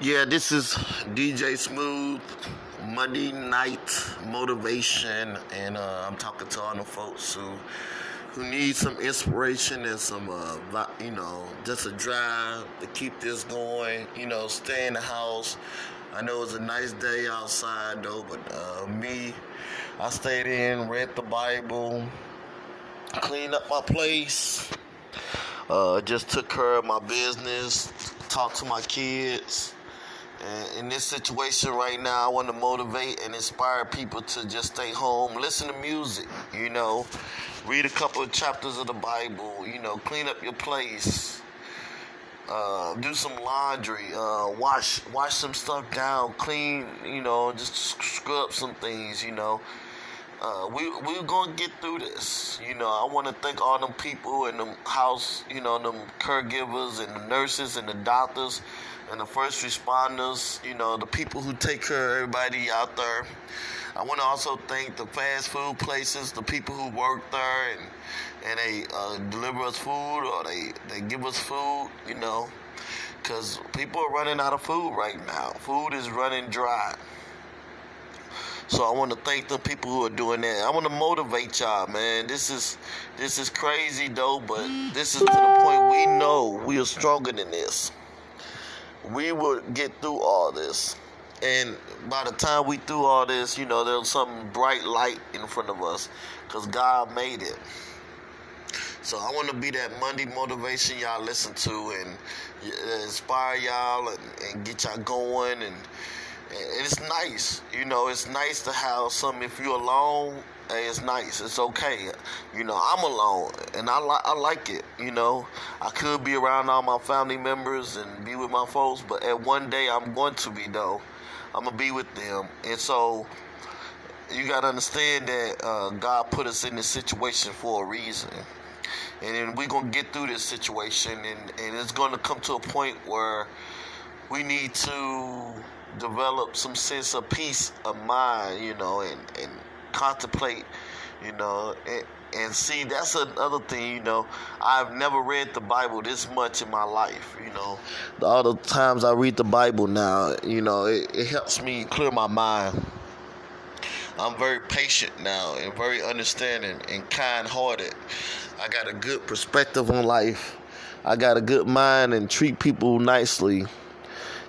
Yeah, this is DJ Smooth, Monday Night Motivation, and uh, I'm talking to all the folks who who need some inspiration and some, uh, you know, just a drive to keep this going. You know, stay in the house. I know it's a nice day outside though, but uh, me, I stayed in, read the Bible, cleaned up my place, uh, just took care of my business, talked to my kids. In this situation right now, I want to motivate and inspire people to just stay home, listen to music, you know, read a couple of chapters of the Bible, you know, clean up your place, uh, do some laundry, uh, wash wash some stuff down, clean, you know, just scrub some things, you know. Uh, we we're gonna get through this. You know, I want to thank all them people in the house. You know, them caregivers and the nurses and the doctors and the first responders. You know, the people who take care of everybody out there. I want to also thank the fast food places, the people who work there and and they uh, deliver us food or they they give us food. You know, because people are running out of food right now. Food is running dry. So I want to thank the people who are doing that. I want to motivate y'all, man. This is this is crazy though, but this is to the point we know we are stronger than this. We will get through all this. And by the time we through all this, you know, there's some bright light in front of us cuz God made it. So I want to be that Monday motivation y'all listen to and inspire y'all and, and get y'all going and it's nice, you know. It's nice to have some. If you're alone, it's nice. It's okay, you know. I'm alone, and I like I like it. You know, I could be around all my family members and be with my folks, but at one day I'm going to be though. I'm gonna be with them, and so you gotta understand that uh, God put us in this situation for a reason. And then we're gonna get through this situation, and, and it's gonna come to a point where we need to develop some sense of peace of mind, you know, and, and contemplate, you know, and, and see that's another thing, you know. I've never read the Bible this much in my life, you know. All the times I read the Bible now, you know, it, it helps me clear my mind. I'm very patient now and very understanding and kind hearted. I got a good perspective on life. I got a good mind and treat people nicely.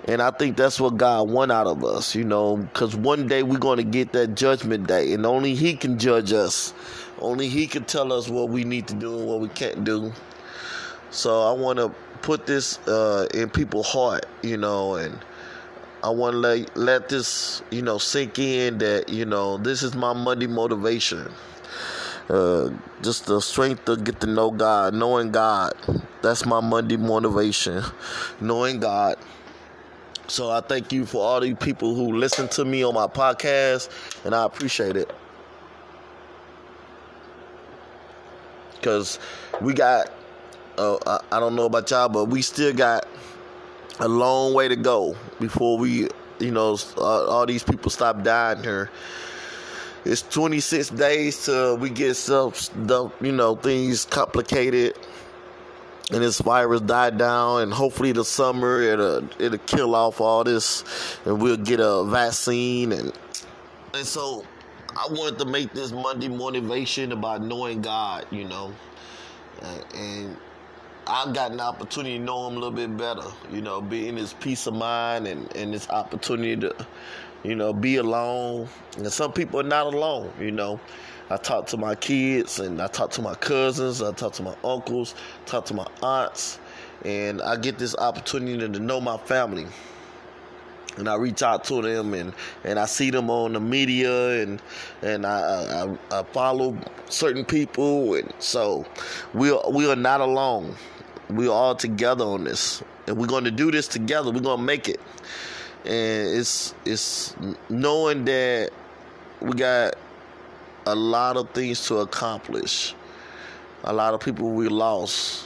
And I think that's what God want out of us, you know, because one day we're going to get that judgment day, and only He can judge us. Only He can tell us what we need to do and what we can't do. So I want to put this uh, in people's heart, you know, and I want to let let this, you know, sink in that you know this is my Monday motivation. Uh, just the strength to get to know God, knowing God. That's my Monday motivation, knowing God. So I thank you for all these people who listen to me on my podcast, and I appreciate it. Because we got, uh, I, I don't know about y'all, but we still got a long way to go before we, you know, all, all these people stop dying here. It's 26 days till we get stuff, you know, things complicated and this virus died down and hopefully the summer it'll it'll kill off all this and we'll get a vaccine and and so I wanted to make this Monday motivation about knowing God, you know, and I got an opportunity to know Him a little bit better, you know, being in His peace of mind and and this opportunity to, you know, be alone. And some people are not alone, you know. I talk to my kids and I talk to my cousins, I talk to my uncles, talk to my aunts, and I get this opportunity to know my family. And I reach out to them and, and I see them on the media and and I, I, I follow certain people and so we are, we are not alone. We are all together on this and we're going to do this together. We're going to make it. And it's it's knowing that we got a lot of things to accomplish. A lot of people we lost.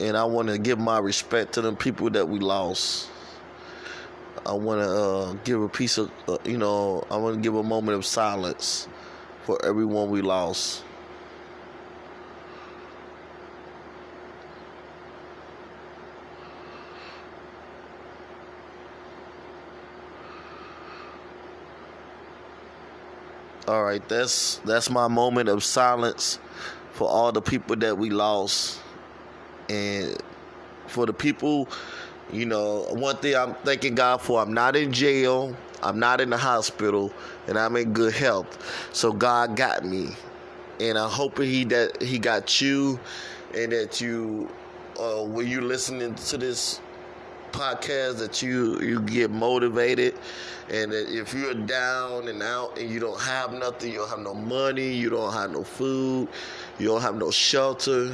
And I want to give my respect to them people that we lost. I want to uh, give a piece of, uh, you know, I want to give a moment of silence for everyone we lost. All right, that's that's my moment of silence for all the people that we lost, and for the people, you know, one thing I'm thanking God for, I'm not in jail, I'm not in the hospital, and I'm in good health. So God got me, and I'm hoping He that He got you, and that you, uh, when you listening to this podcast that you you get motivated and if you're down and out and you don't have nothing you don't have no money you don't have no food you don't have no shelter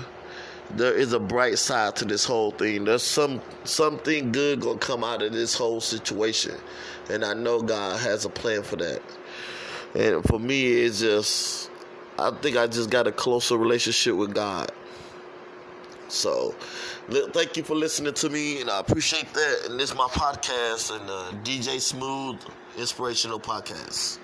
there is a bright side to this whole thing. There's some something good gonna come out of this whole situation. And i know god has a plan for that. And for me it's just i think i just got a closer relationship with god so, thank you for listening to me, and I appreciate that. And this is my podcast, and uh, DJ Smooth Inspirational Podcast.